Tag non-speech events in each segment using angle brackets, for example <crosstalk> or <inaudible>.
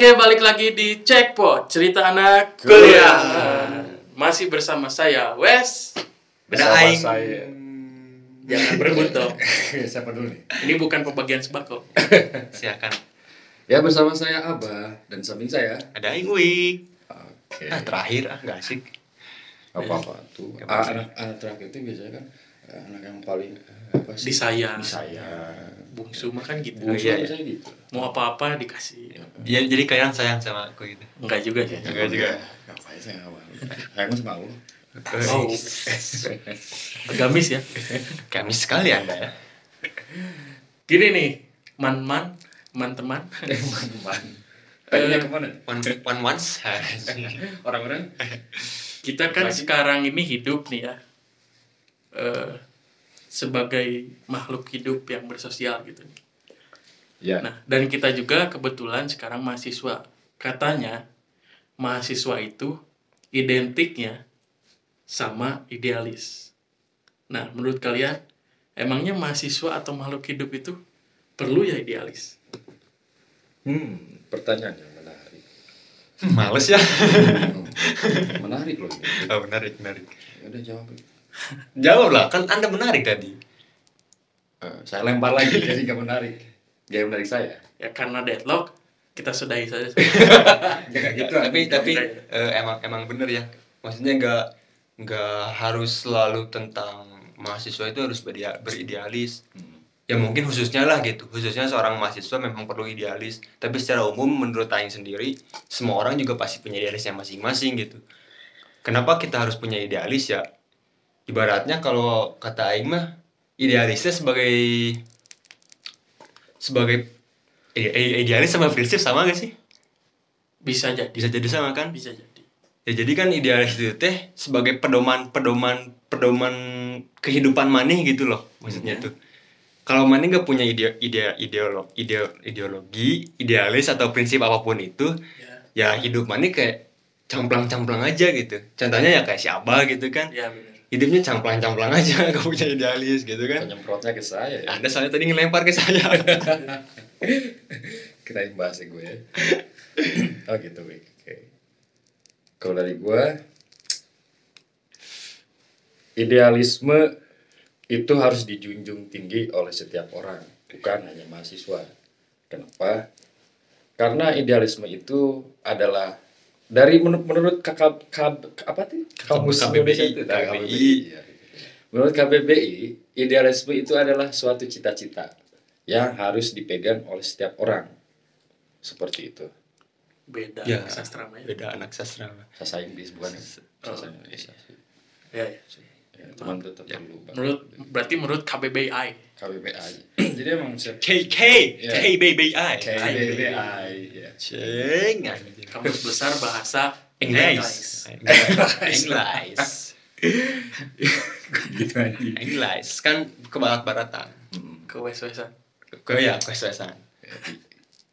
Oke, balik lagi di Checkpot, cerita anak kuliah. Masih bersama saya, Wes. Bersama Aing. saya. Jangan berebut dong. <laughs> Siapa dulu nih? Ini bukan pembagian sembako. <laughs> Silakan. Ya bersama saya Abah dan samping saya. Ada Aing Wik. Oke. Ah, terakhir ah nggak asik. Apa apa tuh? Ah, anak anak terakhir itu biasanya kan anak yang paling eh, apa sih? Disayang. Disayang. Bungsu mah kan gitu. Bungsu iya, iya. biasanya gitu. Mau apa-apa dikasih. Ya, jadi kalian sayang sama aku gitu. Enggak juga sih. Enggak juga. Ngapain saya nggak mau? Saya mah sama Allah. Oh, agamis ya. Kami sekali anda ya. Gini nih, man-man, man-teman. Teman-teman. Kayaknya ke mana? nih? One, one once. Orang-orang? Kita kan Lagi. sekarang ini hidup nih ya. Eh, sebagai makhluk hidup yang bersosial gitu. Ya. Nah, dan kita juga kebetulan sekarang mahasiswa. Katanya mahasiswa itu identiknya sama idealis. Nah, menurut kalian emangnya mahasiswa atau makhluk hidup itu perlu ya idealis? Hmm, pertanyaan yang menarik. Males ya. Hmm, menarik loh ini. Oh, menarik, menarik. Ya udah jawab. Jawab lah, kan anda menarik tadi. Eh, saya lempar lagi <laughs> jadi nggak menarik. Dia menarik saya. Ya karena deadlock kita sudahi saja. <laughs> Jangan gitu. tapi tapi eh, emang emang bener ya. Maksudnya nggak nggak harus selalu tentang mahasiswa itu harus beria- beridealis. Hmm. ya mungkin khususnya lah gitu khususnya seorang mahasiswa memang perlu idealis tapi secara umum menurut Aing sendiri semua orang juga pasti punya idealisnya masing-masing gitu kenapa kita harus punya idealis ya ibaratnya kalau kata Aing mah idealisnya sebagai sebagai ide- ide- idealis sama prinsip sama gak sih Bisa jadi. bisa jadi sama kan Bisa jadi. ya jadi kan idealis itu teh sebagai pedoman pedoman pedoman kehidupan maneh gitu loh maksudnya Iya. tuh kalau maneh nggak punya ide ide ideolo, ide- ideologi idealis atau prinsip apa pun itu Ya, ya hidup maneh kayak camplang-camplang aja gitu contohnya ya kayak si Abah gitu kan ya. Hidupnya camplang-camplang aja <laughs> gak punya idealis gitu kan Penyemprotnya ke saya ya. anda soalnya tadi ngelempar ke saya <laughs> Kita bahas ya gue ya. oh gitu. Oke. Kalau dari gue, idealisme itu harus dijunjung tinggi oleh setiap orang, bukan hanya mahasiswa. Kenapa? Karena idealisme itu adalah dari menurut, menurut kakak kab, apa tuh kamus KBBI, Indonesia itu KBBI. ya. menurut KBBI idealisme itu adalah suatu cita-cita yang harus dipegang oleh setiap orang seperti itu Beda Ya. sastra mah ya. beda anak sastra sasa Inggris bukan ya? Oh, sasa Indonesia Ya, ya. Ya, cuman tetap perlu banget. Menurut berarti menurut KBBI. KBBI <clears throat> jadi emang siap KK Ya. KBBI KBBI ya ceng. Kamus besar bahasa English. English. <laughs> English. gitu aja English kan ke barat-baratan. Hmm, Ke wes-wesan. Ke ya ke Swesan.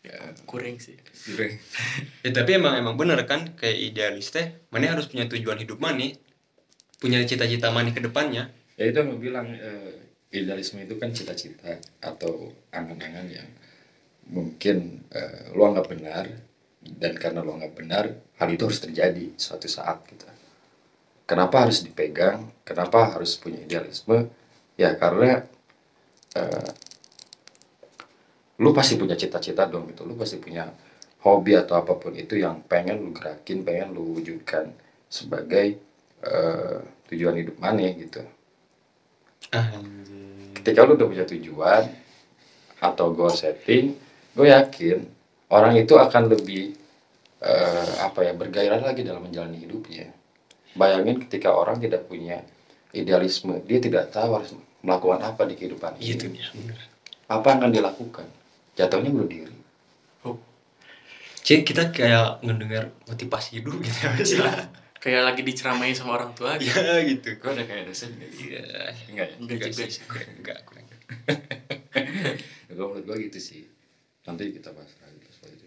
ya Kuring sih. gitu. <laughs> Ya tapi emang emang bener kan kayak idealis teh, mana harus punya tujuan hidup mana, punya cita-cita mana ke depannya. ya itu yang bilang eh, idealisme itu kan cita-cita atau angan-angan yang mungkin eh, lo anggap benar dan karena lo anggap benar hal itu harus terjadi suatu saat gitu. Kenapa harus dipegang? Kenapa harus punya idealisme? Ya karena eh, lu pasti punya cita-cita dong gitu. Lu pasti punya hobi atau apa pun itu yang pengen lu gerakin pengen lu wujudkan sebagai eh, tujuan hidup mana gitu Anjir. ketika lu udah punya tujuan atau goal setting gue yakin orang itu akan lebih eh, apa ya bergairah lagi dalam menjalani hidupnya bayangin ketika orang tidak punya idealisme dia tidak tahu harus melakukan apa di kehidupan Iya ini ya, bener. apa yang akan dilakukan jatuhnya bunuh diri Oh, Cing kita kayak ngedengar motivasi hidup gitu ya. Iya. <laughs> kayak lagi diceramain sama orang tua gitu. Iya gitu. gue ada kayak dosen gitu Iya. enggak ya Enggak juga sih. Enggak, kurang. <laughs> gue menurut gue gitu sih nanti kita bahas lagi soal itu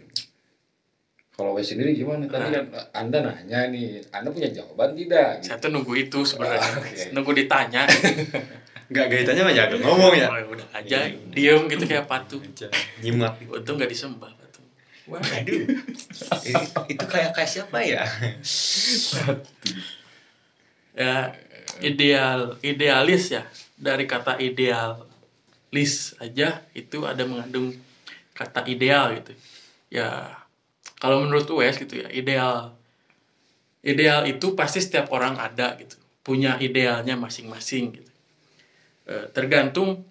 kalau Wes sendiri gimana tadi kan anda nanya nih anda punya jawaban tidak Saya tuh nunggu itu sebenarnya. Ah, oke. Nunggu ditanya. <laughs> Enggak gaitannya mah jago ngomong ya. Oh, udah aja diem gitu kayak. Aja, Nyimak. Untung nggak disembah. Waduh. itu, itu kayak kayak siapa ya? ya ideal idealis ya. Dari kata idealis aja itu ada mengandung kata ideal gitu. Ya kalau menurut US gitu ya ideal. Ideal itu pasti setiap orang ada gitu. Punya idealnya masing-masing gitu. Eh, tergantung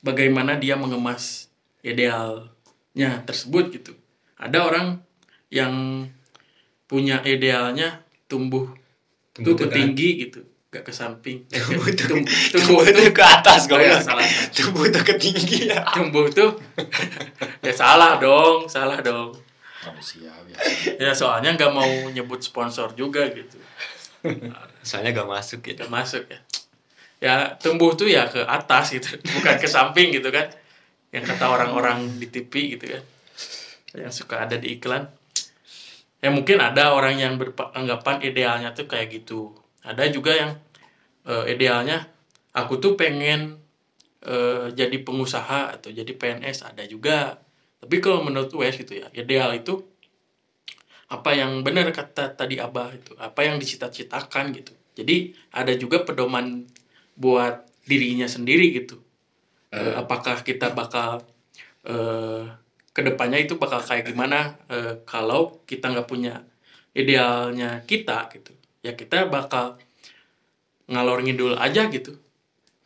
bagaimana dia mengemas idealnya tersebut gitu ada orang yang punya idealnya tumbuh Tumbuh tuh tinggi gitu gak ke samping. <laughs> Tumbuh tuh- Tumbuh tumbuh ke atas Oh, ya, salah. <laughs> Tumbuh itu ke tinggi ya. tumbuh tuh <laughs> ya salah dong salah dong. Manusia biasa ya soalnya nggak mau nyebut sponsor juga gitu. Soalnya gak masuk ya. nggak masuk ya. Ya tumbuh tuh ya ke atas gitu bukan ke samping gitu kan. Yang kata orang-orang di TV gitu kan yang suka ada di iklan. Ya mungkin ada orang yang beranggapan idealnya tuh kayak gitu. Ada juga yang eh, idealnya aku tuh pengen eh, jadi pengusaha atau jadi PNS ada juga. Tapi kalau menurut Wes gitu ya ideal itu apa yang benar kata tadi Abah itu apa yang dicita-citakan gitu. Jadi ada juga pedoman buat dirinya sendiri gitu. Eh, apakah kita bakal eh, ke depannya itu bakal kayak gimana eh, kalau kita nggak punya idealnya kita gitu ya kita bakal ngalor ngidul aja gitu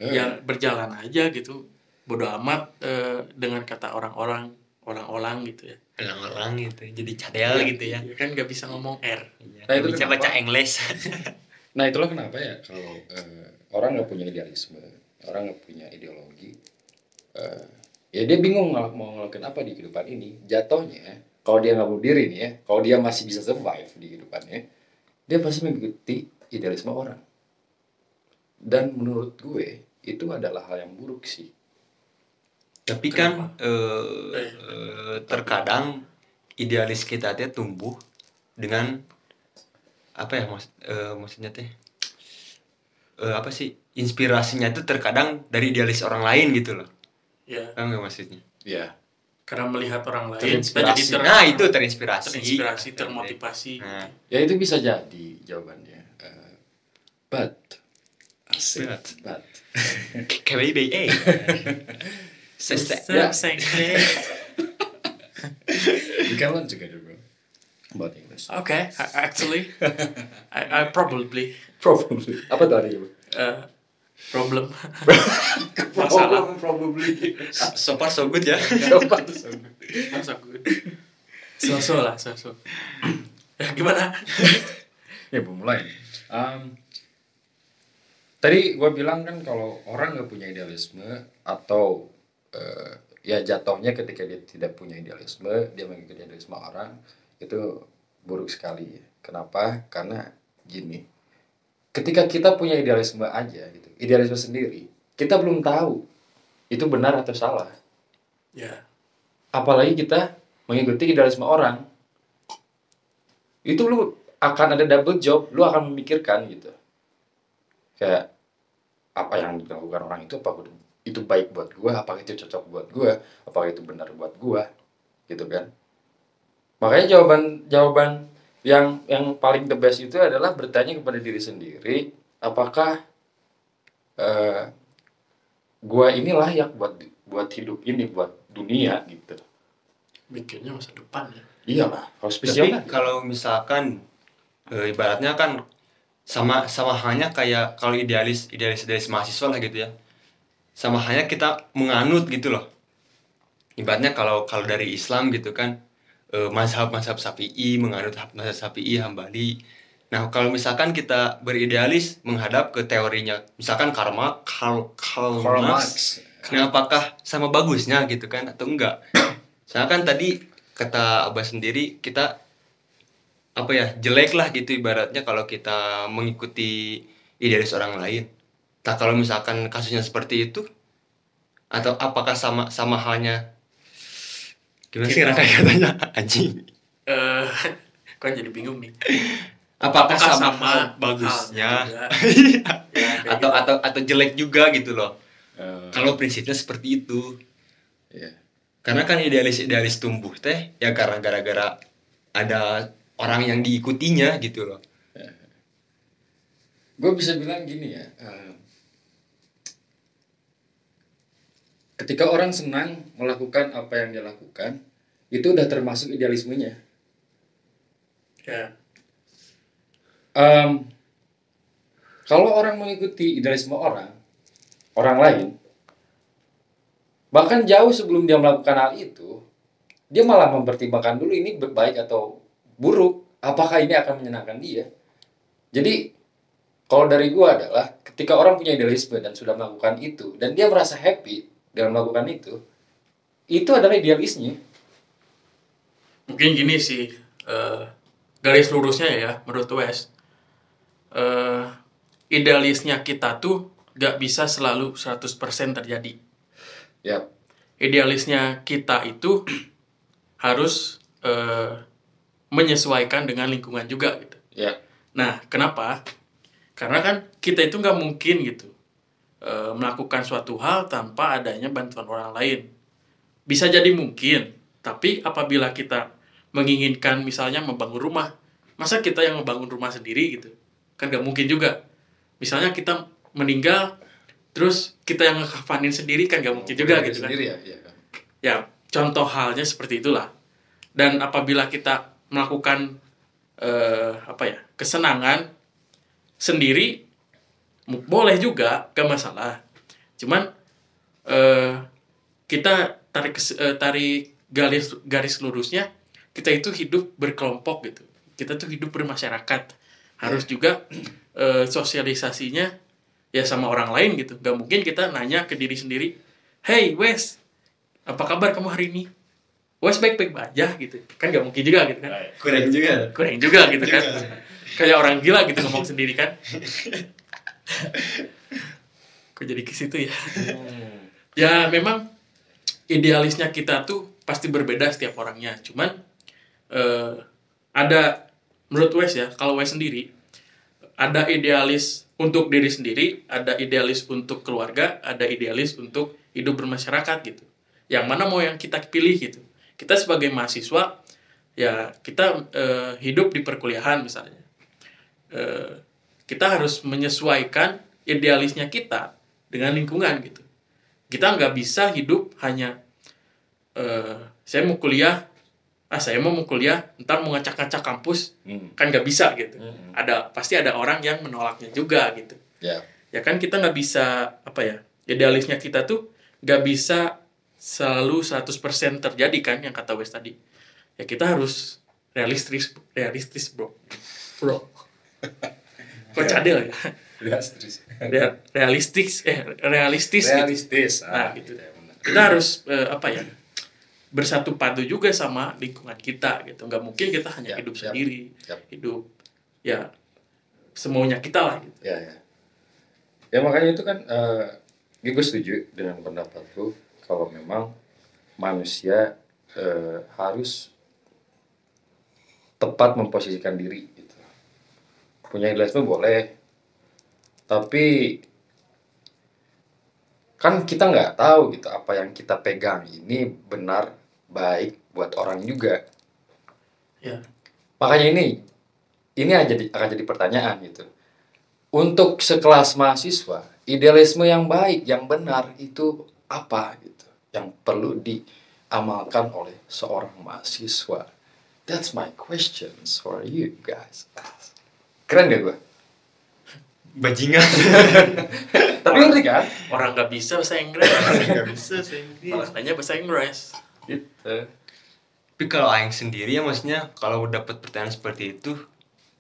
Eh, ya berjalan aja gitu bodoh amat eh, dengan kata orang-orang orang-orang gitu ya Orang-orang gitu. Jadi cadel gitu ya. Ya kan nggak bisa ngomong R Iya. Nah, itu bisa baca English. <laughs> Nah itulah kenapa ya kalau eh, orang nggak punya idealisme, orang nggak punya ideologi, eh, ya dia bingung mau ngelakuin apa di kehidupan ini. Jatuhnya kalau dia nggak bunuh diri nih ya, kalau dia masih bisa survive di kehidupannya, dia pasti mengikuti idealisme orang. Dan menurut gue itu adalah hal yang buruk sih. Tapi kan eh, eh, terkadang idealis kita teh tumbuh dengan apa ya mas eh, maksudnya teh Eh, apa sih inspirasinya itu terkadang dari idealis orang lain gitu loh ya Paham nggak maksudnya Ya. karena melihat orang lain kita jadi Terinspirasi. ter- nah itu terinspirasi terinspirasi termotivasi Nah. Ya itu bisa jadi jawabannya. Eh, but, asik. But. but. KBBA <laughs> Ya. saying, We can learn together, bro. About English. Okay, actually, I, I probably <laughs> Probably. Apa bro? uh, problem <laughs> masalah probably. so far so good ya <laughs> not so good. So so lah, so so. <laughs> Ya, gimana? ya, belum mulai. Um, tadi gue bilang kan kalau orang nggak punya idealisme atau eh, ya jatuhnya ketika dia tidak punya idealisme, dia mengikuti idealisme orang itu buruk sekali. Kenapa? Karena gini, ketika kita punya idealisme aja gitu, idealisme sendiri, kita belum tahu itu benar atau salah. Ya, apalagi kita mengikuti idealisme orang. Itu lu akan ada double job lu akan memikirkan gitu. Kayak apa yang dilakukan orang itu apa itu baik buat gua apakah itu cocok buat gua apakah itu benar buat gua gitu kan. Makanya jawaban jawaban yang yang paling the best itu adalah bertanya kepada diri sendiri apakah eh, gua ini layak buat buat hidup ini buat dunia gitu. Mikirnya masa depan ya. iyalah harus tapi visioner kalau misalkan eh, ibaratnya kan sama sama halnya kayak kalau idealis idealis idealis mahasiswa lah gitu ya. Sama halnya kita menganut gitu loh. Ibaratnya kalau kalau dari Islam gitu kan eh, mazhab mazhab Syafi'i menganut mazhab Syafi'i Hambali nah kalau misalkan kita beridealis menghadap ke teorinya misalkan karma Karl, Karl, Karl Marx, Marx Nah, apakah sama bagusnya gitu kan atau enggak? Soalnya kan tadi kata Abah sendiri kita apa ya jelek lah gitu ibaratnya kalau kita mengikuti idealis orang lain. Nah kalau misalkan kasusnya seperti itu atau apakah sama sama halnya gimana sih Kita- rangkai katanya <laughs> anjing? Eh, kok jadi bingung nih. Apakah, Apakah sama, sama bagusnya juga? <laughs> Ya, <laughs> atau gitu. atau atau jelek juga gitu loh? Eh, Kalau prinsipnya seperti itu. Iya. karena kan idealis idealis tumbuh teh ya karena gara-gara ada orang yang diikutinya gitu loh gue bisa bilang gini ya eh, ketika orang senang melakukan apa yang dia lakukan itu udah termasuk idealismenya. Ya. Em, kalau orang mengikuti idealisme orang orang lain bahkan jauh sebelum dia melakukan hal itu dia malah mempertimbangkan dulu ini baik atau buruk apakah ini akan menyenangkan dia. Jadi kalau dari gua adalah ketika orang punya idealisme dan sudah melakukan itu dan dia merasa happy dalam melakukan itu itu adalah idealisnya. Mungkin gini sih eh, garis lurusnya ya menurut Wes. Eh, idealisnya kita tuh gak bisa selalu 100% terjadi. Ya. Idealisnya kita itu <clears throat> harus eh, menyesuaikan dengan lingkungan juga gitu. Ya. Nah, kenapa? Karena kan kita itu nggak mungkin gitu eh, melakukan suatu hal tanpa adanya bantuan orang lain. Bisa jadi mungkin, tapi apabila kita menginginkan misalnya membangun rumah, masa kita yang membangun rumah sendiri gitu? Kan nggak mungkin juga. Misalnya kita meninggal, terus kita yang ngekafanin sendiri kan nggak mungkin juga gitu kan? sendiri ya, ya. Ya, contoh halnya seperti itulah. Dan apabila kita melakukan eh, apa ya kesenangan sendiri boleh juga gak masalah. Cuman eh, kita tarik eh, tarik garis garis lurusnya kita itu hidup berkelompok gitu. Kita tuh hidup bermasyarakat. Harus juga <clears throat> eh, sosialisasinya ya sama orang lain gitu. Gak mungkin kita nanya ke diri sendiri, "Hey Wes, apa kabar kamu hari ini?" Wes baik-baik aja gitu. Kan gak mungkin juga gitu kan. kurang juga Kurang juga gitu kan. Kayak orang gila gitu ngomong sendiri kan. <laughs> Kok jadi ke situ ya? ya memang idealisnya kita tuh pasti berbeda setiap orangnya. Cuman eh, ada menurut Wes ya, kalau Wes sendiri ada idealis untuk diri sendiri, ada idealis untuk keluarga, ada idealis untuk hidup bermasyarakat gitu. Yang mana mau yang kita pilih gitu. Kita sebagai mahasiswa ya kita eh, hidup di perkuliahan misalnya. Eh, kita harus menyesuaikan idealisnya kita dengan lingkungan gitu. Kita nggak bisa hidup hanya eh, saya mau kuliah, ah saya mau mau kuliah, ntar mau ngacak-ngacak kampus, Hmm. kan nggak bisa gitu. Hmm. Ada pasti ada orang yang menolaknya juga gitu. ya Ya kan kita nggak bisa apa ya idealisnya kita tuh nggak bisa selalu 100% terjadi kan yang kata Wes tadi. Ya kita harus realistis realistis bro, <laughs> bro. Kok cadel ya? realistis Rea- realistis eh realistis gitu. realistis Nah, ah, gitu. ya, benar. kita harus eh, apa ya bersatu padu juga sama lingkungan kita gitu nggak mungkin kita hanya Yap, hidup yap, sendiri yap. hidup ya semaunya kita lah gitu ya ya ya makanya itu kan eh gue setuju dengan pendapat lu kalau memang manusia eh, harus tepat memposisikan diri gitu. Punya idealisme boleh. Tapi kan kita nggak tahu gitu apa yang kita pegang ini benar baik buat orang juga. Ya. Makanya ini ini aja di- akan jadi pertanyaan gitu. Untuk sekelas mahasiswa idealisme yang baik yang benar itu apa gitu? Yang perlu diamalkan oleh seorang mahasiswa. That's my questions for you guys keren gak gue bajingan. <laughs> Tapi ngerti kan? Orang nggak bisa bahasa Inggris. Nggak bisa saya makanya bahasa Inggris. Gitu. Tapi kalau aing sendiri ya maksudnya kalau dapat pertanyaan seperti itu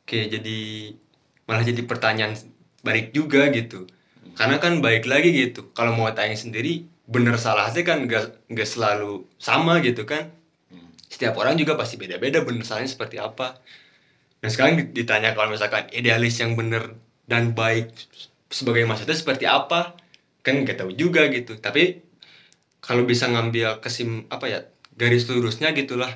kayak jadi malah jadi pertanyaan balik juga gitu. Karena kan baik lagi gitu kalau mau tanya sendiri bener salahnya kan gak, nggak selalu sama gitu kan. Hmm. setiap orang juga pasti beda-beda bener salahnya seperti apa nah sekarang ditanya kalau misalkan idealis yang bener dan baik sebagai maksudnya seperti apa kan nggak tahu juga gitu tapi kalau bisa ngambil kesim apa ya garis lurusnya gitulah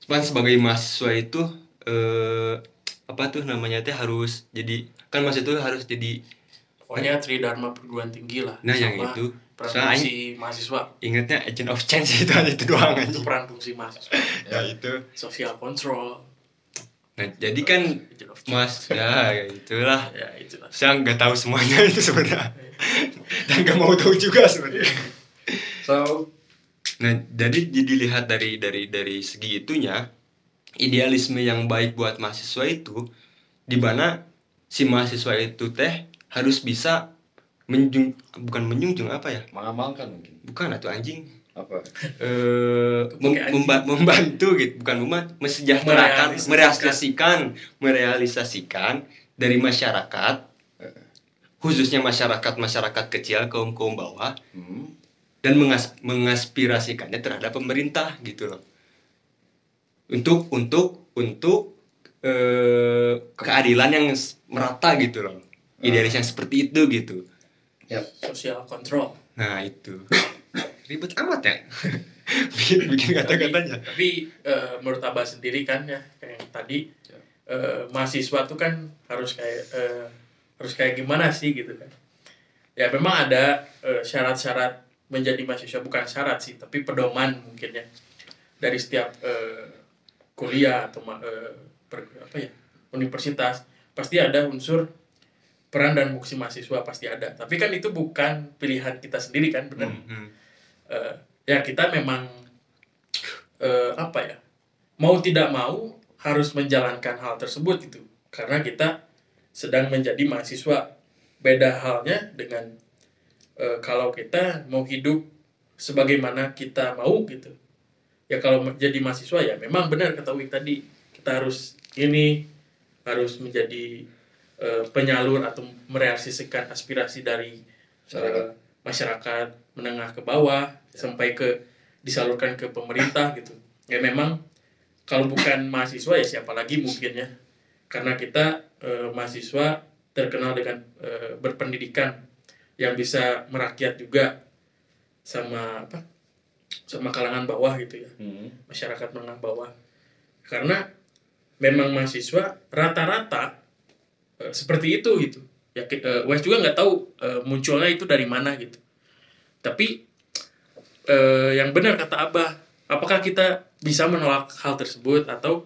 cuman sebagai mahasiswa itu eh, apa tuh namanya teh harus jadi kan mahasiswa itu harus jadi pokoknya tridharma perguruan tinggi lah Nah, yang itu. peran fungsi mahasiswa Ingatnya agent of change <laughs> itu aja itu doang aja. itu peran fungsi mahasiswa Ya itu. social control Nah, jadi kan. Mas, ya <laughs> ya itulah. ya itulah Saya nggak tahu semuanya itu sebenarnya. <laughs> Dan nggak mau tahu juga sebenarnya. So, Nah, jadi dilihat dari dari dari segi itunya, idealisme yang baik buat mahasiswa itu di mana si mahasiswa itu teh harus bisa menjung bukan menjunjung apa ya? mengamalkan mungkin Bukan atau anjing. Apa? eh mem- memba- membantu gitu, bukan membantu, mesejahterakan, Merealisasikan. merealisasikan, dari masyarakat khususnya masyarakat masyarakat kecil kaum kaum bawah Hmm. dan mengas- mengaspirasikannya terhadap pemerintah gitu loh. Untuk untuk untuk eh, keadilan yang merata gitu loh. Idealis yang seperti itu gitu. Social control. Nah itu <laughs> ribet amat ya. <laughs> Bikin bikin kata-katanya. tapi eh, menurut abah sendiri kan ya kayak yang tadi Ya. eh, mahasiswa tuh kan harus kayak eh, harus kayak gimana sih gitu kan. Ya memang ada syarat-syarat menjadi mahasiswa bukan syarat sih tapi pedoman mungkin ya. Dari setiap eh, kuliah atau eh, per- apa ya universitas pasti ada unsur peran dan fungsi mahasiswa pasti ada. Tapi kan itu bukan pilihan kita sendiri kan benar Hmm. Eh, ya kita memang eh, apa ya mau tidak mau harus menjalankan hal tersebut gitu. Karena kita sedang menjadi mahasiswa. Beda halnya dengan eh, kalau kita mau hidup sebagaimana kita mau gitu. Ya kalau menjadi mahasiswa ya memang benar kata Wik tadi. Kita harus ini harus menjadi eh, penyalur atau merealisasikan aspirasi dari Masyarakat. eh, masyarakat menengah ke bawah sampai ke disalurkan ke pemerintah gitu. Ya memang kalau bukan mahasiswa ya siapa lagi mungkin ya karena kita eh, mahasiswa terkenal dengan eh, berpendidikan yang bisa merakyat juga sama apa sama kalangan bawah gitu ya. Hmm. masyarakat menengah bawah. Karena memang mahasiswa rata-rata eh, seperti itu gitu. Ya eh, Wes juga nggak tahu eh, munculnya itu dari mana gitu tapi eh, yang benar kata Abah apakah kita bisa menolak hal tersebut atau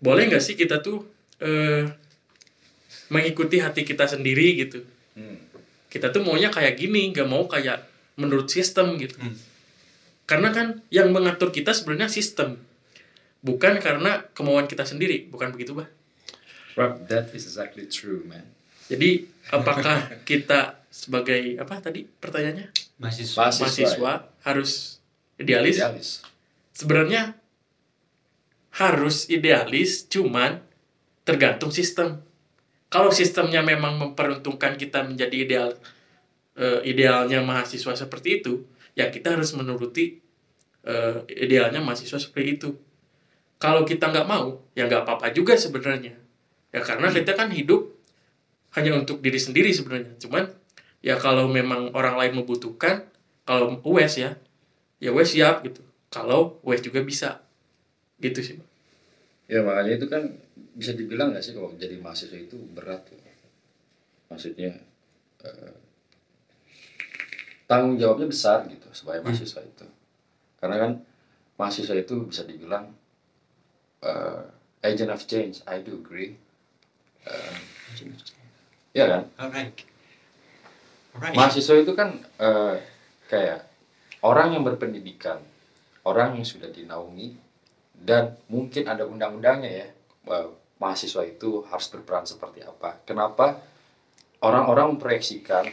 boleh nggak sih kita tuh eh, mengikuti hati kita sendiri gitu Hmm. kita tuh maunya kayak gini nggak mau kayak menurut sistem gitu Hmm. karena kan yang mengatur kita sebenarnya sistem bukan karena kemauan kita sendiri bukan begitu bah Rob, that is exactly true, man. jadi apakah kita sebagai apa tadi pertanyaannya mahasiswa. Mahasiswa, mahasiswa harus idealis? Idealis. sebenarnya harus idealis cuman tergantung sistem. Kalau sistemnya memang memperuntungkan kita menjadi ideal eh, idealnya mahasiswa seperti itu ya kita harus menuruti eh, idealnya mahasiswa seperti itu. Kalau kita nggak mau ya nggak apa-apa juga sebenarnya. Ya karena kita kan hidup hanya untuk diri sendiri sebenarnya. Cuman ya kalau memang orang lain membutuhkan kalau wes ya ya wes siap gitu kalau wes juga bisa gitu sih Bang. Ya makanya itu kan bisa dibilang nggak sih kalau jadi mahasiswa itu berat tuh. Maksudnya eh, tanggung jawabnya besar gitu sebagai mahasiswa itu. Karena kan mahasiswa itu bisa dibilang eh, agent of change. I do agree. Eh, ya kan? alright alright Mahasiswa itu kan eh, kayak orang yang berpendidikan, orang yang sudah dinaungi dan mungkin ada undang-undangnya ya. eh, mahasiswa itu harus berperan seperti apa. Kenapa orang-orang memproyeksikan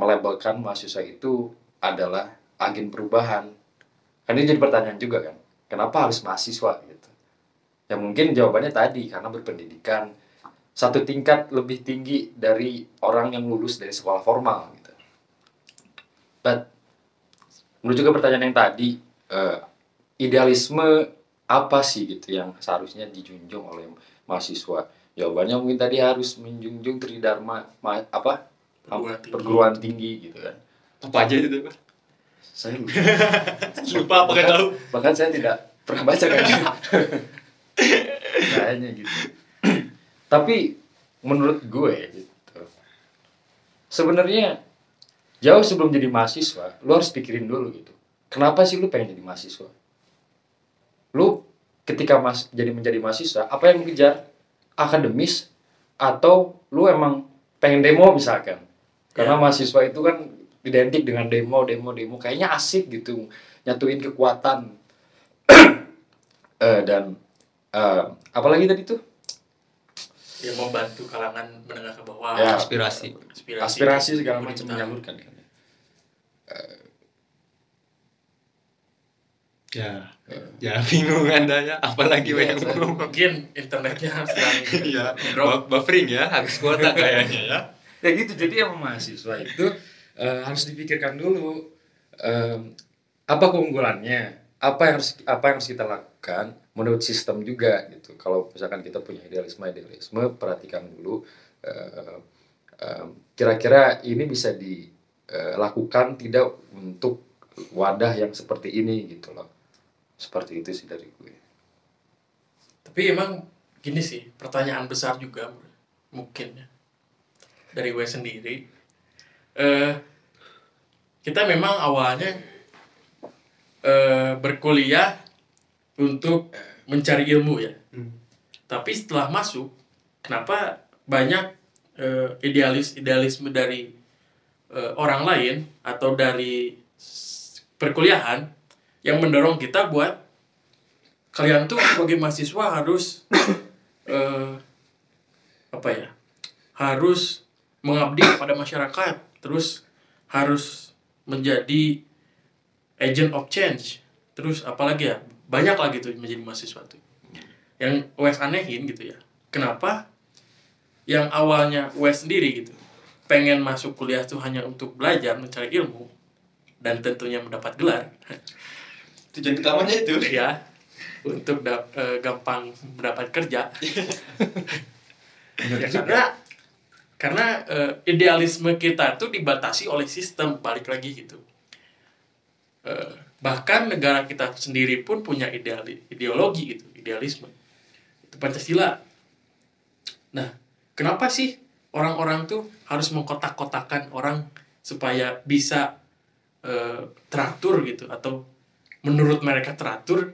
melabelkan mahasiswa itu adalah agen perubahan? Kan ini jadi pertanyaan juga kan. Kenapa harus mahasiswa gitu? Ya mungkin jawabannya tadi karena berpendidikan satu tingkat lebih tinggi dari orang yang lulus dari sekolah formal gitu. But menurut juga pertanyaan yang tadi eh, idealisme apa sih gitu yang seharusnya dijunjung oleh mahasiswa? Jawabannya mungkin tadi harus menjunjung tridharma ma- apa Perguruan tinggi. perguruan tinggi gitu kan. apa aja itu Pak? Saya lupa. <laughs> lupa apa nggak tahu bahkan saya tidak pernah baca kayaknya <laughs> kayaknya gitu tapi menurut gue gitu sebenarnya jauh sebelum jadi mahasiswa lu harus pikirin dulu gitu. Kenapa sih lu pengen jadi mahasiswa? Lu ketika mas jadi menjadi mahasiswa apa yang kejar? Akademis atau lu emang pengen demo misalkan? Karena mahasiswa itu kan identik dengan demo demo demo. Kayaknya asik gitu nyatuin kekuatan. <clears throat> Eh, dan eh, apalagi tadi tuh ya membantu kalangan menengah ke bawah Ya. Aspirasi. aspirasi, aspirasi segala macam menyalurkan kan Ya. Ya bingung anda ya. Apalagi Iya, yang mau. mungkin internetnya sedang <laughs> drop bu- Buffering ya. Habis kuota kayaknya ya. ya gitu jadi emang mahasiswa itu eh, harus dipikirkan dulu em, apa keunggulannya apa yang harus apa yang harus kita lakukan menurut sistem juga gitu. Kalau misalkan kita punya idealisme idealisme perhatikan dulu eh, em, kira-kira ini bisa dilakukan tidak untuk wadah yang seperti ini gitu loh. Seperti itu sih dari gue. Tapi emang gini sih pertanyaan besar juga mungkin ya dari gue sendiri. Eh kita memang awalnya eh berkuliah untuk mencari ilmu ya Hmm. tapi setelah masuk kenapa banyak eh, idealis idealisme dari eh, orang lain atau dari perkuliahan yang mendorong kita buat kalian tuh sebagai mahasiswa harus <coughs> eh, apa ya harus mengabdi pada masyarakat terus harus menjadi agent of change terus apalagi ya banyak lah gitu menjadi mahasiswa tuh. Yang Wes anehin gitu ya. Kenapa? Yang awalnya Wes sendiri gitu pengen masuk kuliah tuh hanya untuk belajar mencari ilmu dan tentunya mendapat gelar. <laughs> Tujuan utamanya itu. ya untuk dap- eh, gampang mendapat kerja. <laughs> Ya, karena karena eh, idealisme kita tuh dibatasi oleh sistem balik lagi gitu. Eh, bahkan negara kita sendiri pun punya ideali- ideologi gitu idealisme itu pancasila nah kenapa sih orang-orang tuh harus mengkotak-kotakan orang supaya bisa eh, teratur gitu atau menurut mereka teratur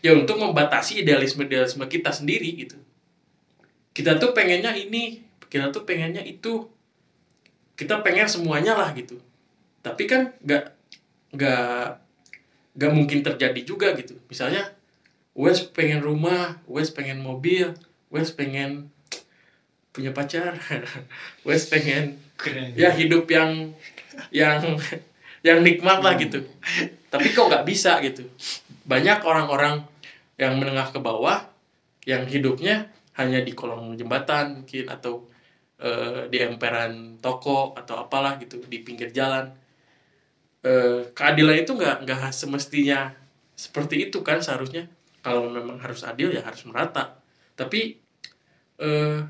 ya untuk membatasi idealisme-idealisme kita sendiri gitu. Kita tuh pengennya ini, kita tuh pengennya itu. Kita pengen semuanya lah gitu. Tapi kan nggak nggak nggak mungkin terjadi juga gitu. Misalnya Wes pengen rumah, Wes pengen mobil, Wes pengen punya pacar, <laughs> Wes pengen Keren. ya hidup yang yang yang nikmat lah gitu tapi kok nggak bisa gitu banyak orang-orang yang menengah ke bawah yang hidupnya hanya di kolong jembatan mungkin atau eh, di emperan toko atau apalah gitu di pinggir jalan Eh, keadilan itu nggak nggak semestinya seperti itu kan seharusnya. Kalau memang harus adil ya harus merata. Tapi eh,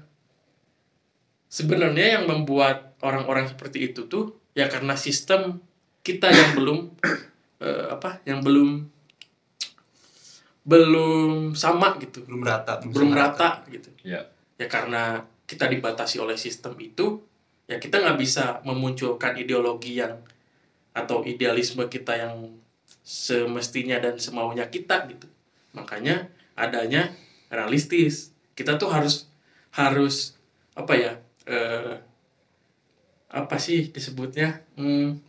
sebenarnya yang membuat orang-orang seperti itu tuh ya karena sistem kita yang belum <coughs> eh, apa yang belum belum sama gitu. Belum rata. belum rata gitu. Ya. Ya karena kita dibatasi oleh sistem itu ya kita nggak bisa memunculkan ideologi yang atau idealisme kita yang semestinya dan semaunya kita gitu. Makanya adanya realistis. Kita tuh harus harus apa ya eh, apa sih disebutnya? Hmm,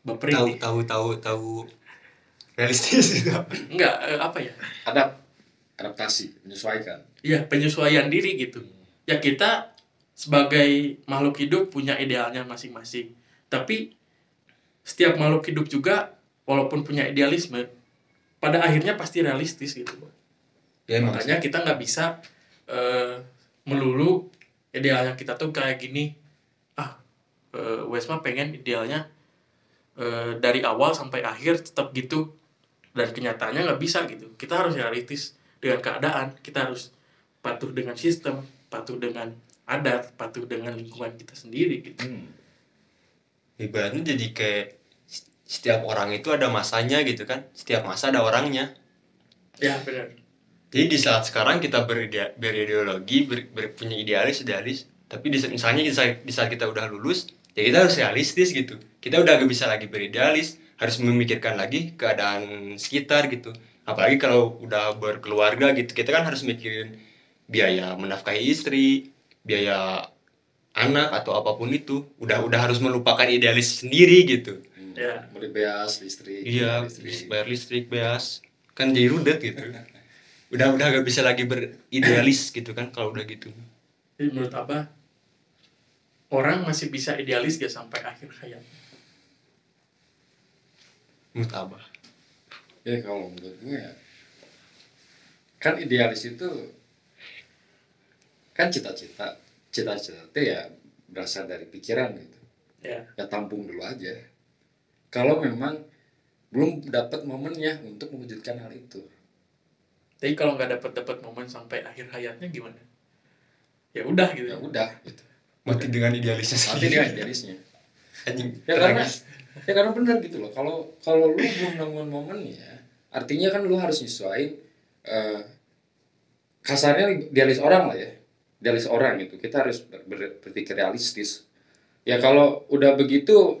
baperin Tahu tahu tahu tahu. Realistis. Itu. <laughs> enggak eh, apa ya? Adapt adaptasi menyesuaikan. Ya penyesuaian diri gitu. Ya kita sebagai makhluk hidup punya idealnya masing-masing. Tapi setiap makhluk hidup juga walaupun punya idealisme pada akhirnya pasti realistis gitu. Ya makanya kita nggak bisa eh, melulu idealnya kita tuh kayak gini. Ah eh, Wesma pengen idealnya eh, dari awal sampai akhir tetap gitu. Dan kenyataannya nggak bisa gitu. Kita harus realistis dengan keadaan. Kita harus patuh dengan sistem patuh dengan adat patuh dengan lingkungan kita sendiri gitu. Hmm. Ibaratnya jadi kayak setiap orang itu ada masanya gitu kan. Setiap masa ada orangnya. ya benar Jadi di saat sekarang kita beride- berideologi, ber, ber- punya idealis, idealis, tapi di, misalnya di saat, di saat kita udah lulus ya kita harus realistis gitu kita udah gak bisa lagi beridealis harus memikirkan lagi keadaan sekitar gitu apalagi kalau udah berkeluarga gitu kita kan harus mikirin biaya menafkahi istri biaya anak atau apa pun itu udah udah harus melupakan idealis sendiri gitu Hmm. Ya. Beas listrik. iya listrik. bayar listrik beas kan jadi rudet gitu udah udah gak bisa lagi beridealis gitu kan kalau udah gitu Jadi menurut apa orang masih bisa idealis gak sampai akhir hayat menurut abah Ya kalau menurut gue ya kan idealis itu kan cita-cita cita-cita itu ya berasal dari pikiran gitu. Ya. Ya tampung dulu aja. Kalau memang belum dapat momennya untuk mewujudkan hal itu. Jadi kalau nggak dapat dapat momen sampai akhir hayatnya gimana? Ya udah gitu. Ya udah gitu. Mati dengan idealisnya sendiri. dia idealisnya. <laughs> Anjing ya karena ya karena benar gitu loh. Kalau kalau lu belum nemuin momennya artinya kan lu harus nyesuaiin eh, kasarnya idealis orang lah ya idealis orang gitu. Kita harus ber- ber- berpikir realistis. Ya kalau udah begitu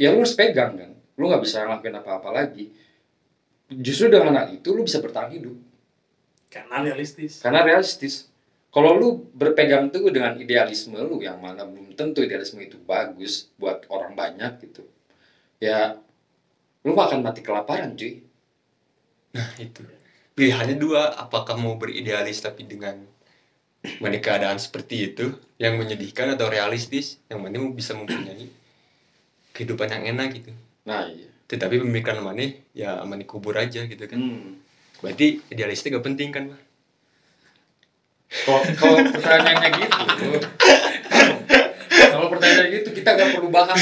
ya lu harus pegang kan. Lu nggak bisa ngelakuin apa-apa lagi. Justru dengan hal itu lu bisa bertahan hidup. Karena realistis. Karena realistis. Kalau lu berpegang teguh dengan idealisme lu yang mana belum tentu idealisme itu bagus buat orang banyak gitu ya lu akan mati kelaparan cuy. Nah itu. Pilihannya dua apakah mau beridealis tapi dengan <clears throat> menikah keadaan seperti itu yang menyedihkan atau realistis yang penting bisa mempunyai kehidupan yang enak gitu. Nah iya. Tetapi pemikiran mana ya aman dikubur aja gitu kan. Hmm. berarti idealisnya gak penting kan pak kalau kalau pertanyaannya gitu <laughs> kalau pertanyaannya gitu kita nggak perlu bahas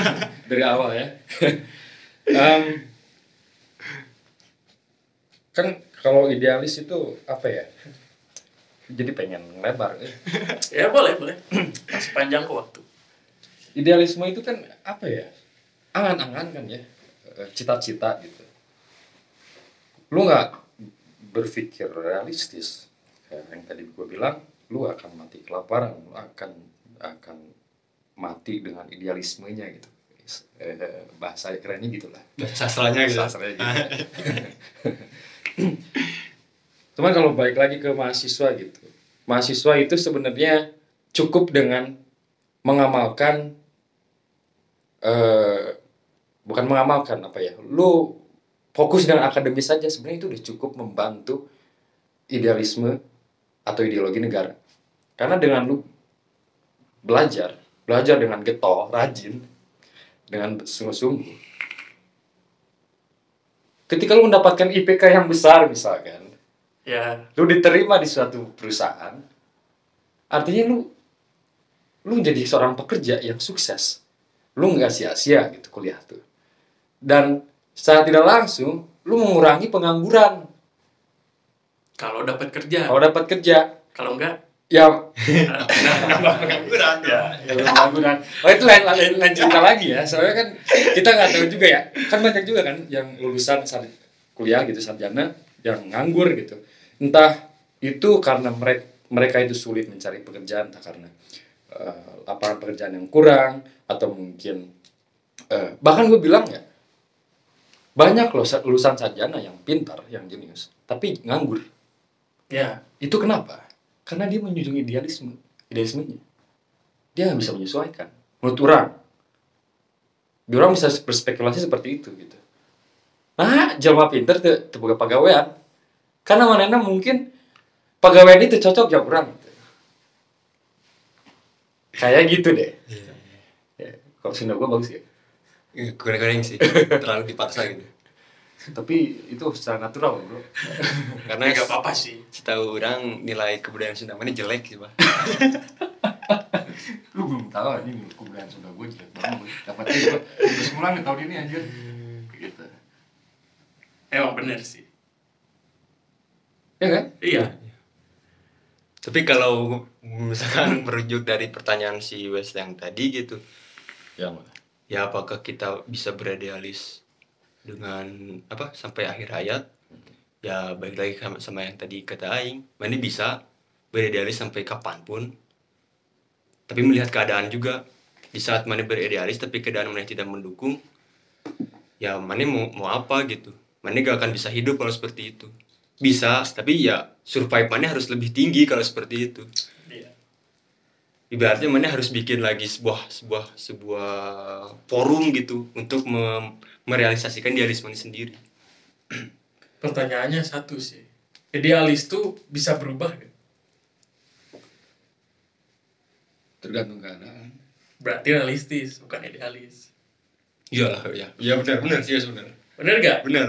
<laughs> dari awal ya. Em, kan kalau idealis itu apa ya jadi pengen lebar eh. <laughs> ya boleh boleh. Masih panjang kok waktu. Idealisme itu kan apa ya? Angan-angan kan ya. Eh, cita-cita gitu. Lu nggak berpikir realistis. Ya, yang tadi gue bilang lu akan mati kelaparan lu akan akan mati dengan idealismenya gitu. Eh, bahasa kerennya gitulah. Sastranya gitu. Sastranya gitu. <laughs> <laughs> Cuman kalau balik lagi ke mahasiswa gitu, mahasiswa itu sebenarnya cukup dengan mengamalkan, eh, bukan mengamalkan apa ya, lu fokus dengan akademis saja sebenarnya itu udah cukup membantu idealisme atau ideologi negara. Karena dengan lu belajar, belajar dengan getol, rajin, dengan sungguh-sungguh, ketika lu mendapatkan IPK yang besar misalkan, ya lu diterima di suatu perusahaan, artinya lu lu menjadi seorang pekerja yang sukses. Lu nggak sia-sia gitu kuliah tuh. Dan secara tidak langsung, lu mengurangi pengangguran. kalau dapat kerja Kalau dapat kerja, kalau enggak ya <laughs> pengangguran ya, ya pengangguran. Oh itu lain, lain, lain cerita lagi ya. Soalnya kan kita nggak tahu juga ya. Kan banyak juga kan yang lulusan sar- kuliah gitu sarjana yang nganggur gitu. Entah itu karena mereka mereka itu sulit mencari pekerjaan, entah karena eh, lapangan pekerjaan yang kurang atau mungkin eh, bahkan gue bilang ya banyak loh sa- lulusan sarjana yang pintar, yang jenius, tapi nganggur. ya Itu kenapa? Karena dia menjunjung idealisme, idealismenya. Dia nggak bisa menyesuaikan. Menurut orang, orang bisa berspekulasi seperti itu gitu. Nah, jelma pinter tuh terbuka pegawaian. Karena mana mungkin pegawaian itu cocok orang. Gitu. Kayak gitu deh. Ya, kalau Sunda gua bagus ya. goreng-goreng sih <laughs> terlalu dipaksa gitu Tapi itu secara natural bro. karena nggak apa-apa sih setahu orang nilai kebudayaan Sunda mana jelek sih pak <laughs> Lu belum tahu ini menurut kebudayaan Sunda gue jelek banget. Dapatnya gue terus mulai tahun ini anjir. Gitu. emang bener sih Ya kan? iya. Tapi kalau misalkan <laughs> merujuk dari pertanyaan si West yang tadi gitu Yang mana? ya apakah kita bisa beridealis dengan apa sampai akhir hayat? Ya balik lagi sama, sama yang tadi kata Aing. Mana bisa beridealis sampai kapan pun. Tapi melihat keadaan juga di saat mana beridealis tapi keadaan mana tidak mendukung ya mana mau mau apa gitu. Mana gak akan bisa hidup kalau seperti itu bisa tapi ya survive mana harus lebih tinggi kalau seperti itu Iya. ibaratnya mana harus bikin lagi sebuah sebuah sebuah forum gitu untuk mem- merealisasikan idealisme ini sendiri <clears throat> Pertanyaannya satu sih. Idealis tuh bisa berubah gak? tergantung keadaan Berarti realistis, bukan idealis. iyalah ya iya benar benar sih benar Bener gak? benar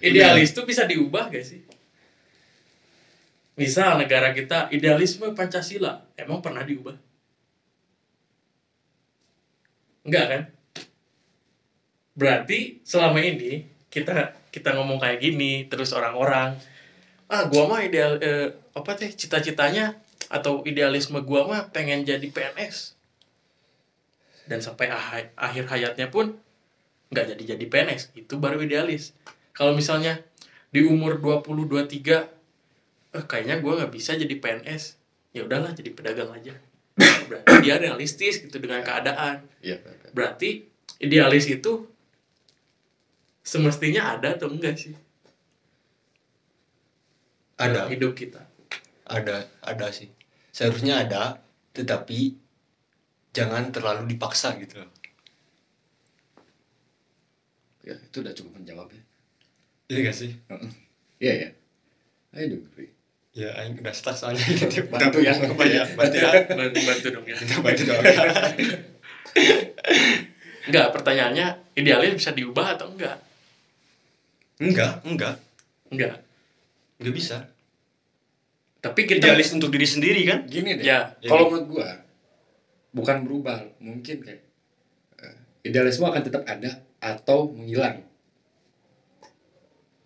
Idealis tuh bisa diubah gak sih? Misal negara kita idealisme Pancasila, emang pernah diubah? Enggak kan? Berarti selama ini kita kita ngomong kayak gini terus orang-orang ah gua mah ideal eh, apa teh cita-citanya atau idealisme gua mah pengen jadi PNS dan sampai ah- akhir hayatnya pun nggak jadi jadi PNS itu baru idealis kalau misalnya di umur 20 23 eh, kayaknya gua nggak bisa jadi PNS ya udahlah jadi pedagang aja. <coughs> Berarti dia realistis gitu dengan keadaan. Iya Pak. berarti idealis itu semestinya ada atau enggak sih? Dalam ada hidup kita. Ada ada sih. Seharusnya ada tetapi jangan terlalu dipaksa gitu. Loh ya itu udah cukup menjawab ya. Iya gak sih? Iya ya I do agree ya aing udah stuck soalnya. <laughs> Gitu Bantu <laughs> ya. banyak bantu ya bantu, bantu dong ya. Bantu dong. <laughs> Enggak pertanyaannya idealis bisa diubah atau enggak? Enggak enggak. Enggak. Enggak bisa. Tapi kita idealis untuk diri sendiri kan? Gini deh Ya. kalau menurut gua bukan berubah mungkin kayak eh, idealisme akan tetap ada atau menghilang.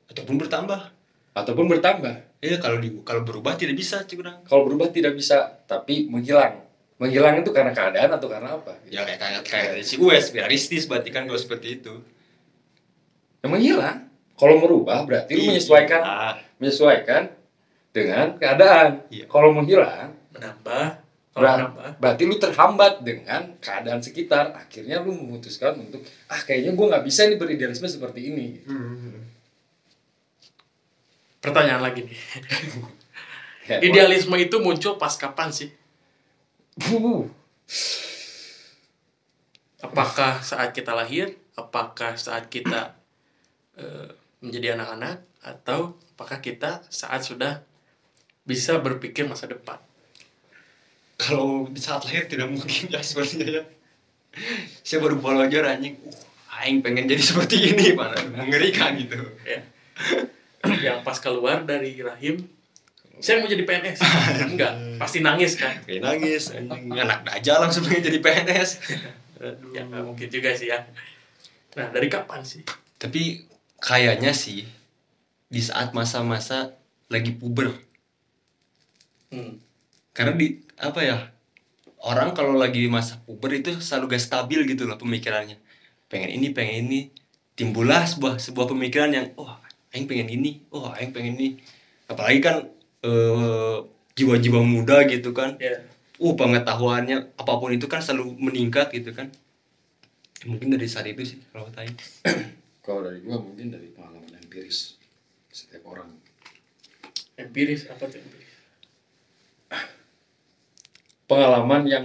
Ataupun bertambah ataupun bertambah. Iya kalau di kalau berubah tidak bisa curang kalau berubah tidak bisa tapi menghilang. Menghilang itu karena keadaan atau karena apa? Ya kayak kayak kayak dari si US realistis berarti kan kalau seperti itu. Ya menghilang. Kalau merubah berarti lu menyesuaikan Ah, menyesuaikan dengan keadaan. Iya. kalau menghilang menambah. Kalau Ber- menambah. berarti lu terhambat dengan keadaan sekitar. Akhirnya lu memutuskan untuk ah kayaknya gue nggak bisa nih beridealisme seperti ini pertanyaan lagi nih. <laughs> Idealisme itu muncul pas kapan sih? Wuh. apakah saat kita lahir? Apakah saat kita eh, menjadi anak-anak? Atau apakah kita saat sudah bisa berpikir masa depan? Kalau di saat lahir tidak mungkin ya sepertinya ya. Saya baru belajar anjing uh, aing pengen jadi seperti ini mana mengerikan gitu. Ya yang pas keluar dari rahim saya mau jadi PNS <laughs> enggak pasti nangis kan. Kayak nangis anak aja langsung pengen jadi PNS Aduh. <laughs> ya nggak mungkin juga sih ya. Nah dari kapan sih? Tapi kayaknya sih di saat masa-masa lagi puber. Hmm. karena di apa ya orang kalau lagi masa puber itu selalu gak stabil gitu loh pemikirannya. Pengen ini pengen ini timbullah sebuah sebuah pemikiran yang oh aing pengen ini. Oh aing pengen ini. Apalagi kan eh, jiwa-jiwa muda gitu kan. Ya uh pengetahuannya apa pun itu kan selalu meningkat gitu kan. Ya, mungkin dari saat itu sih kalau Aing. <clears throat> kalau dari gua mungkin dari pengalaman empiris setiap orang. Empiris? Apa tuh empiris? Pengalaman yang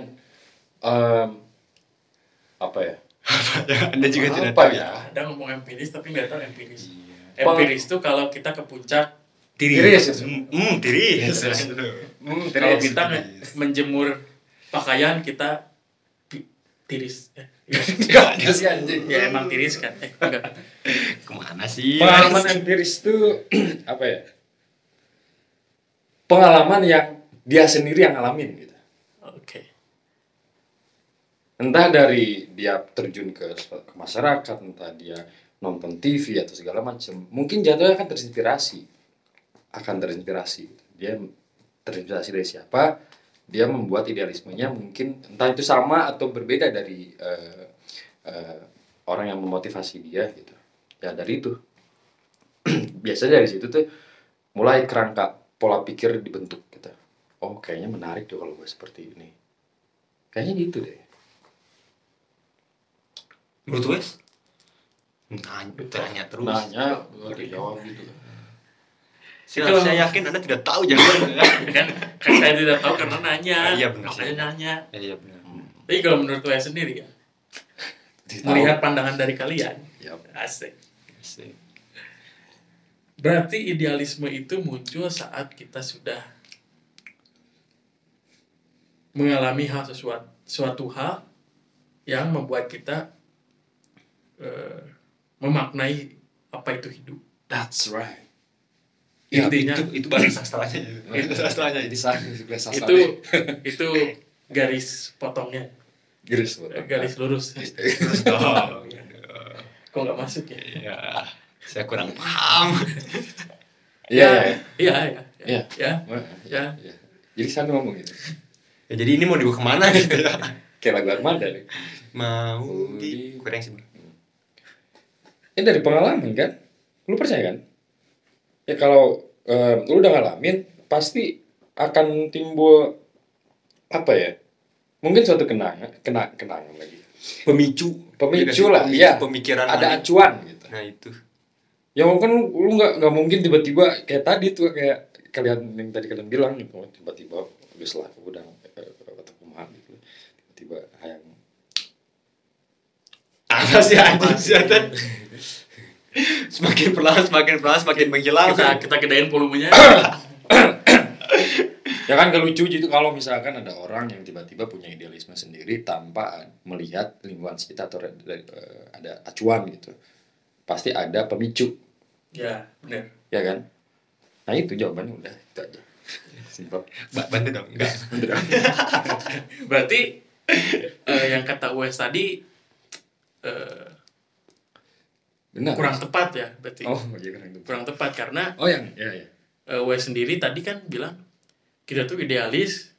em, apa ya? <laughs> Anda juga tidak apa tahu ya? Ada ngomong empiris tapi nggak tahu empiris. Iya. Empiris tuh kalau kita ke puncak Tiris. Hmm, hmm, tiris. hmm, kalau tiris. kita menjemur pakaian kita tiris. Eh, <laughs> sih <laughs> anjing. Ya emang tiris kan? Eh enggak. <laughs> Ke mana sih? pengalaman empiris itu <clears throat> apa ya? Pengalaman yang dia sendiri yang ngalamin gitu. Oke. Entah dari dia terjun ke, ke masyarakat entah dia nonton TV atau segala macam mungkin jatuhnya akan terinspirasi. Akan terinspirasi. Dia terinspirasi dari siapa? Dia membuat idealismenya mungkin entah itu sama atau berbeda dari eh, eh, orang yang memotivasi dia gitu. Ya dari itu. <clears throat> Biasanya dari situ tuh mulai kerangka pola pikir dibentuk gitu. Oh kayaknya menarik tuh kalau gue seperti ini. Kayaknya gitu deh. menurut Wes nanya, tanya terus. Nanya, nggak dijawab gitu. saya, Kalau- saya yakin anda tidak tahu jawabannya <laughs> kan? Kan? Saya tidak tahu karena nanya. Ah, iya benar. Makanya sih. nanya. Ya, iya benar. Tapi kalau menurut saya sendiri ya melihat pandangan dari kalian Yap. asik. Asik. berarti idealisme itu muncul saat kita sudah mengalami hal sesuatu suatu hal yang membuat kita eh, memaknai apa itu hidup. That's right. Ya, Intinya- itu itu bahasa sastranya itu sastranya Jadi sah, itu itu garis potongnya. Garis eh, garis lurus. <laughs> Oh, kok nggak masuk ya? Ya saya kurang paham. <laughs> Iya, iya. iya iya. Iya. ya. Ya. Iya. Jadi sana ngomong gitu. ya, jadi ini mau dibawa ke mana gitu ya? Kayak lagu Armada nih. mau Di- di kurang sih Ini dari pengalaman kan? Lu percaya kan? Ya kalau eh, lu udah ngalamin, pasti akan timbul apa ya? Mungkin suatu kenangan, kena kenangan lagi. pemicu Pemicu Iya lah, iya. pemikiran Ada mana? acuan gitu. nah itu Ya mungkin lu nggak nggak mungkin tiba-tiba kayak tadi tuh kayak kalian yang tadi kalian bilang gitu tiba-tiba habis lah udah eh, atau kumaha gitu tiba-tiba hayang apa sih anjing sih? Semakin pelan semakin pelan semakin menghilang. Kita kita gedein volumenya. <coughs> Ya kan gak lucu gitu kalau misalkan ada orang yang tiba-tiba punya idealisme sendiri tanpa melihat lingkungan sekitar atau eh, ada acuan gitu. Pasti ada pemicu. Ya benar ya kan? Nah itu jawabannya udah itu aja. <laughs> Simpel. Ba- bantu dong. Enggak <laughs> berarti eh, yang kata US tadi eh, benar. Kurang tepat ya berarti. Oh iya kurang tepat. kurang tepat karena oh yang ya ya. Eh, US sendiri tadi kan bilang kita tuh idealis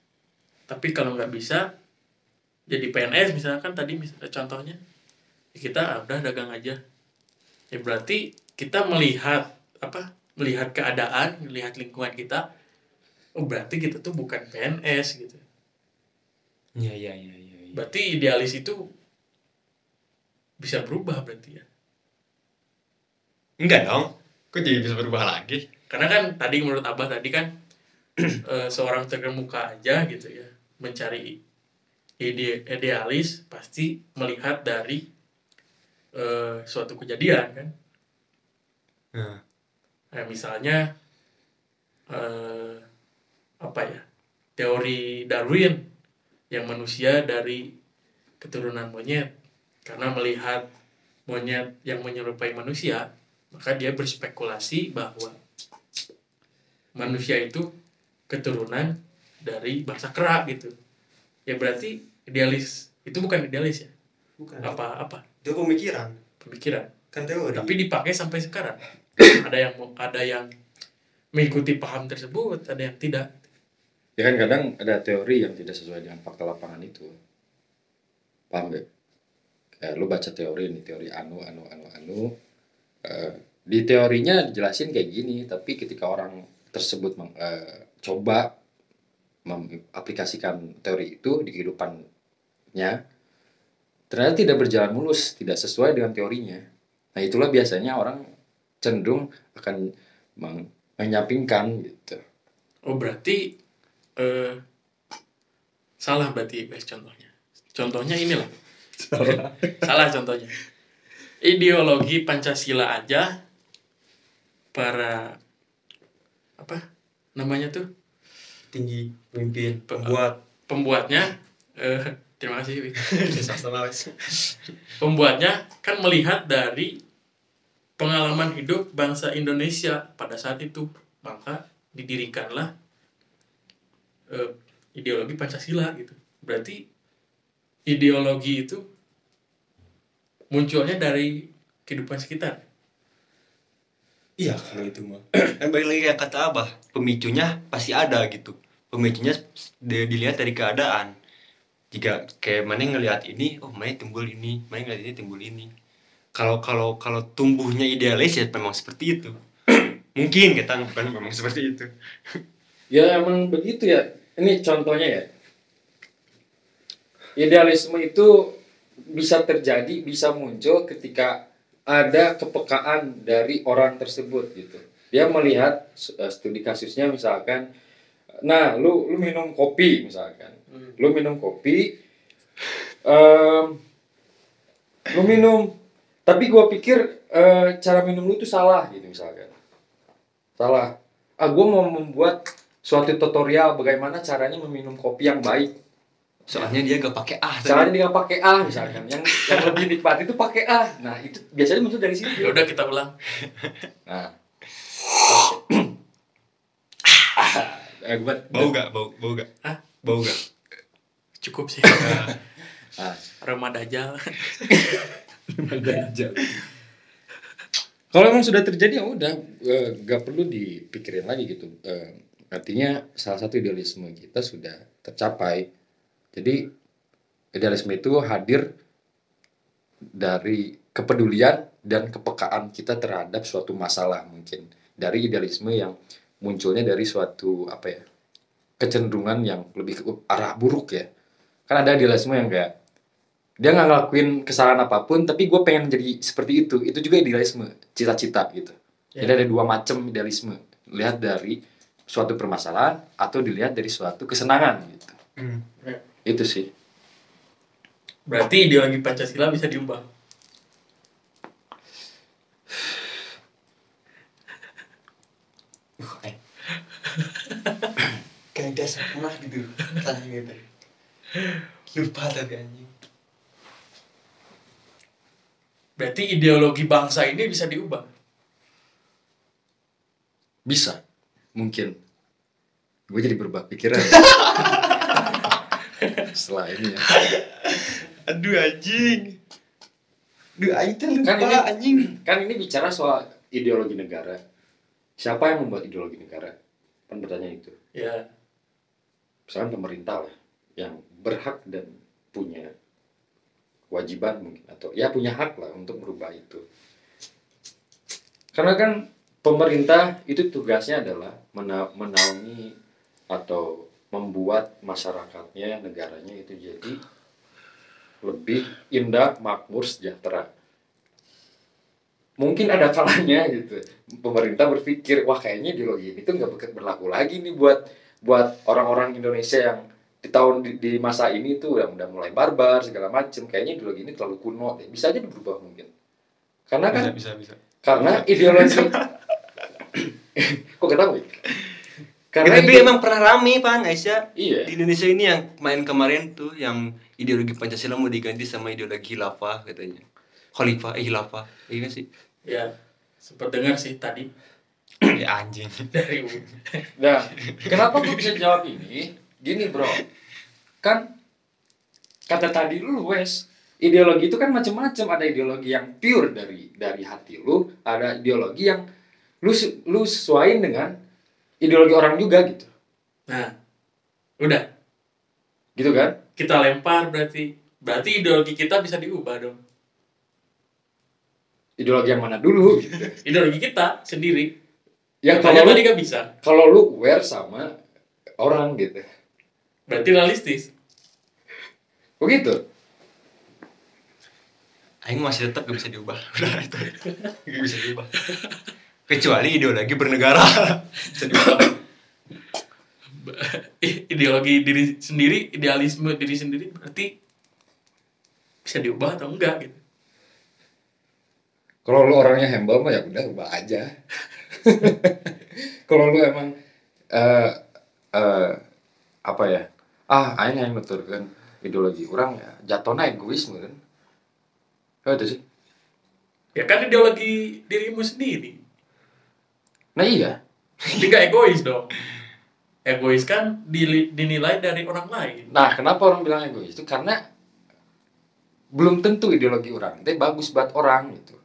tapi kalau nggak bisa jadi PNS misalkan tadi mis- contohnya. Ya kita ah, udah dagang aja. Ya berarti kita melihat apa melihat keadaan melihat lingkungan kita oh berarti kita tuh bukan PNS gitu. Iya iya iya iya iya. berarti idealis itu bisa berubah berarti ya enggak dong. Kok jadi bisa berubah lagi? Karena kan tadi menurut abah tadi kan <clears throat> eh, seorang terkemuka aja gitu ya mencari ide idealis pasti melihat dari eh, suatu kejadian kan. Nah, nah, misalnya eh, apa ya teori Darwin yang manusia dari keturunan monyet. Karena melihat monyet yang menyerupai manusia maka dia berspekulasi bahwa manusia itu keturunan dari bangsa kera gitu. Ya berarti idealis itu bukan idealis ya? Bukan. Apa apa? Itu pemikiran. Pemikiran. Kan teori. Tapi dipakai sampai sekarang. <coughs> Ada yang ada yang mengikuti paham tersebut ada yang tidak. Ya kan kadang ada teori yang tidak sesuai dengan fakta lapangan itu. Paham gak eh, lu baca teori nih teori anu anu anu anu Eh, di teorinya dijelasin kayak gini tapi ketika orang tersebut meng- eh, coba mengaplikasikan teori itu di kehidupannya ternyata tidak berjalan mulus tidak sesuai dengan teorinya. Nah itulah biasanya orang cenderung akan meng- menyampingkan gitu. Oh berarti eh, salah berarti contohnya. Contohnya inilah. Salah <laughs> contohnya ideologi pancasila aja para apa namanya tuh? Tinggi pemimpin pembuat. pembuatnya eh, terima kasih <laughs> pembuatnya kan melihat dari pengalaman hidup bangsa Indonesia. Pada saat itu maka didirikanlah eh, ideologi Pancasila gitu. Berarti ideologi itu munculnya dari kehidupan sekitar Iya kalau itu mah. Kan <clears throat> balik lagi kayak kata abah, pemicunya pasti ada gitu. Pemicunya di- dilihat dari keadaan. Jika kayak mana ngelihat ini, oh mana timbul ini, mana ngelihat ini timbul ini. Kalau kalau kalau tumbuhnya idealis ya memang seperti itu. <clears throat> Mungkin kita bukan memang seperti itu. <laughs> Ya emang begitu ya. Ini contohnya ya. idealisme itu bisa terjadi, bisa muncul ketika ada kepekaan dari orang tersebut gitu. Dia melihat eh, studi kasusnya misalkan, nah lu lu minum kopi misalkan, Hmm. lu minum kopi, em, lu minum, tapi gua pikir eh, cara minum lu tuh salah gitu misalkan, salah. Ah gua mau membuat suatu tutorial bagaimana caranya meminum kopi yang baik. Soalnya dia gak pakai ah. tadi. Caranya dia nggak pakai A misalkan, <laughs> yang yang lebih nikmat itu pakai A. Nah itu biasanya muncul dari situ. Ya udah kita ulang. Nah. eh, <coughs> gua, Bau gak? Bau, bau gak? Hah? Bau gak? Cukup sih. Ah. Aroma dajal. Kalau emang sudah terjadi ya udah eh, nggak perlu dipikirin lagi gitu. Eh, artinya salah satu idealisme kita sudah tercapai. Jadi idealisme itu hadir dari kepedulian dan kepekaan kita terhadap suatu masalah mungkin. Dari idealisme yang munculnya dari suatu apa ya kecenderungan yang lebih ke arah buruk ya. Kan ada idealisme yang kayak dia nggak ngelakuin kesalahan apa pun tapi gue pengen jadi seperti itu. Itu juga idealisme cita-cita gitu. Ya. jadi ada dua macam idealisme. Lihat dari suatu permasalahan atau dilihat dari suatu kesenangan gitu. Hmm. Itu sih Berarti ideologi Pancasila bisa diubah. Eh. <coughs> Kayak dasar pernah gitu. Tanya gitu. Lupa tapi anjing. Berarti ideologi bangsa ini bisa diubah. bisa mungkin gue jadi berubah pikiran <laughs> setelah ini ya Aduh anjing. Duh aing teh lupa Kan ini- anjing. kan ini bicara soal ideologi negara siapa yang membuat ideologi negara kan bertanya itu Ya. misalkan pemerintah lah yang berhak dan punya kewajiban mungkin atau ya punya hak lah untuk merubah itu karena kan pemerintah itu tugasnya adalah mena- menaungi atau membuat masyarakatnya negaranya itu jadi lebih indah makmur sejahtera. Mungkin ada kalanya gitu. Pemerintah berpikir wah kayaknya ideologi ini tuh nggak ber- berlaku lagi nih buat buat orang-orang Indonesia yang di tahun di, di masa ini tuh udah udah mulai barbar segala macem. Kayaknya ideologi ini terlalu kuno deh. Bisa aja berubah mungkin. Karena kan bisa bisa. karena ideologi <laughs> kok ketahui karena tapi emang pernah rame pan Aisyah iya di Indonesia ini yang main kemarin tuh yang ideologi Pancasila mau diganti sama ideologi khilafah katanya. Khalifah eh khilafah. Iya sih? Ya. Sempat dengar sih tadi <coughs> ya anjing. <coughs> dari Nah, kenapa gue bisa jawab ini? Gini bro, kan kata tadi lu wes ideologi itu kan macam-macam. Ada ideologi yang pure dari dari hati lu, ada ideologi yang lu lu sesuaiin dengan ideologi orang juga gitu, Nah, udah gitu kan? kita lempar berarti berarti ideologi kita bisa diubah dong. Ideologi yang mana dulu? Gitu. <laughs> Ideologi kita sendiri. Ya kalau tadi lu, gak bisa. kalau lu aware sama orang gitu, Berarti realistis. begitu. Aing masih tetap gak bisa diubah. <laughs> Udah itu. Gak bisa diubah. <laughs> Kecuali ideologi bernegara. <laughs> ideologi diri sendiri, idealisme diri sendiri berarti bisa diubah atau enggak gitu. Kalau lu orangnya humble mah ya udah ubah aja. <laughs> Kalau lu emang eh eh, apa ya? Ah, aing yang nuturkeun ideologi orang ya jatuhnya egoisme kan. Ya itu sih. Ya kan ideologi dirimu sendiri. Nah iya. <laughs> Nggak egois dong. Egois kan dili- dinilai dari orang lain. Nah, kenapa orang bilang egois itu karena belum tentu ideologi orang teh bagus buat orang gitu.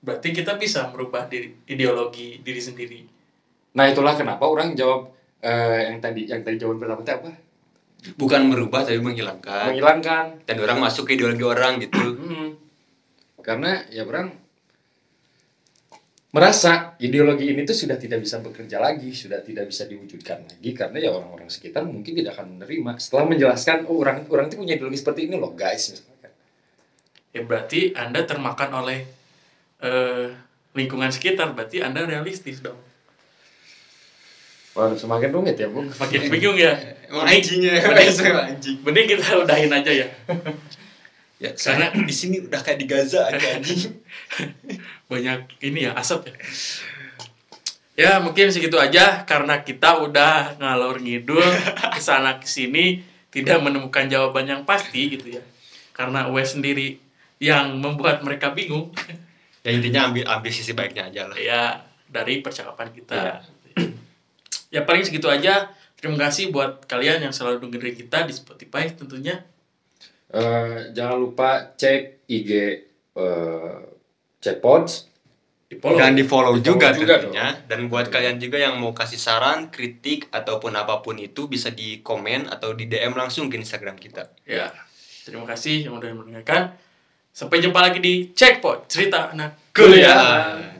Berarti kita bisa merubah diri, ideologi diri sendiri. Nah, itulah kenapa orang jawab eh, yang tadi yang tadi jawaban pertama teh apa? Bukan merubah tapi menghilangkan. Menghilangkan Dan orang masuk ke ideologi orang gitu. Hmm. Karena ya orang merasa ideologi ini tuh sudah tidak bisa bekerja lagi, sudah tidak bisa diwujudkan lagi karena ya orang-orang sekitar mungkin tidak akan menerima. Setelah menjelaskan, oh orang orang itu punya ideologi seperti ini loh guys, misalkan. Ya berarti Anda termakan oleh eh, lingkungan sekitar, berarti Anda realistis dong. Wah, semakin rumit ya, Bu. Makin bingung ya. <laughs> Emang anjingnya, <laughs> anjing. Mending kita udahin aja ya. <laughs> Ya, karena di sini udah kayak di Gaza aja anjing. Banyak ini ya asap ya. Ya mungkin segitu aja karena kita udah ngalor ngidul ke sana ke sini tidak menemukan jawaban yang pasti gitu ya. Karena Wes sendiri yang membuat mereka bingung ya intinya ambil ambil sisi baiknya aja lah. ya dari percakapan kita. ya paling segitu aja. Terima kasih buat kalian yang selalu dengerin kita di Spotify tentunya. Eh, jangan lupa cek IG eh Cekpods. Di follow. Dan di follow Di-follow juga, juga tentunya. Dan buat kalian juga yang mau kasih saran, kritik ataupun apa pun itu bisa di komen atau di DM langsung ke Instagram kita. Ya, terima kasih yang udah mendengarkan. Sampai jumpa lagi di Checkpoint Cerita Anak Kuliah.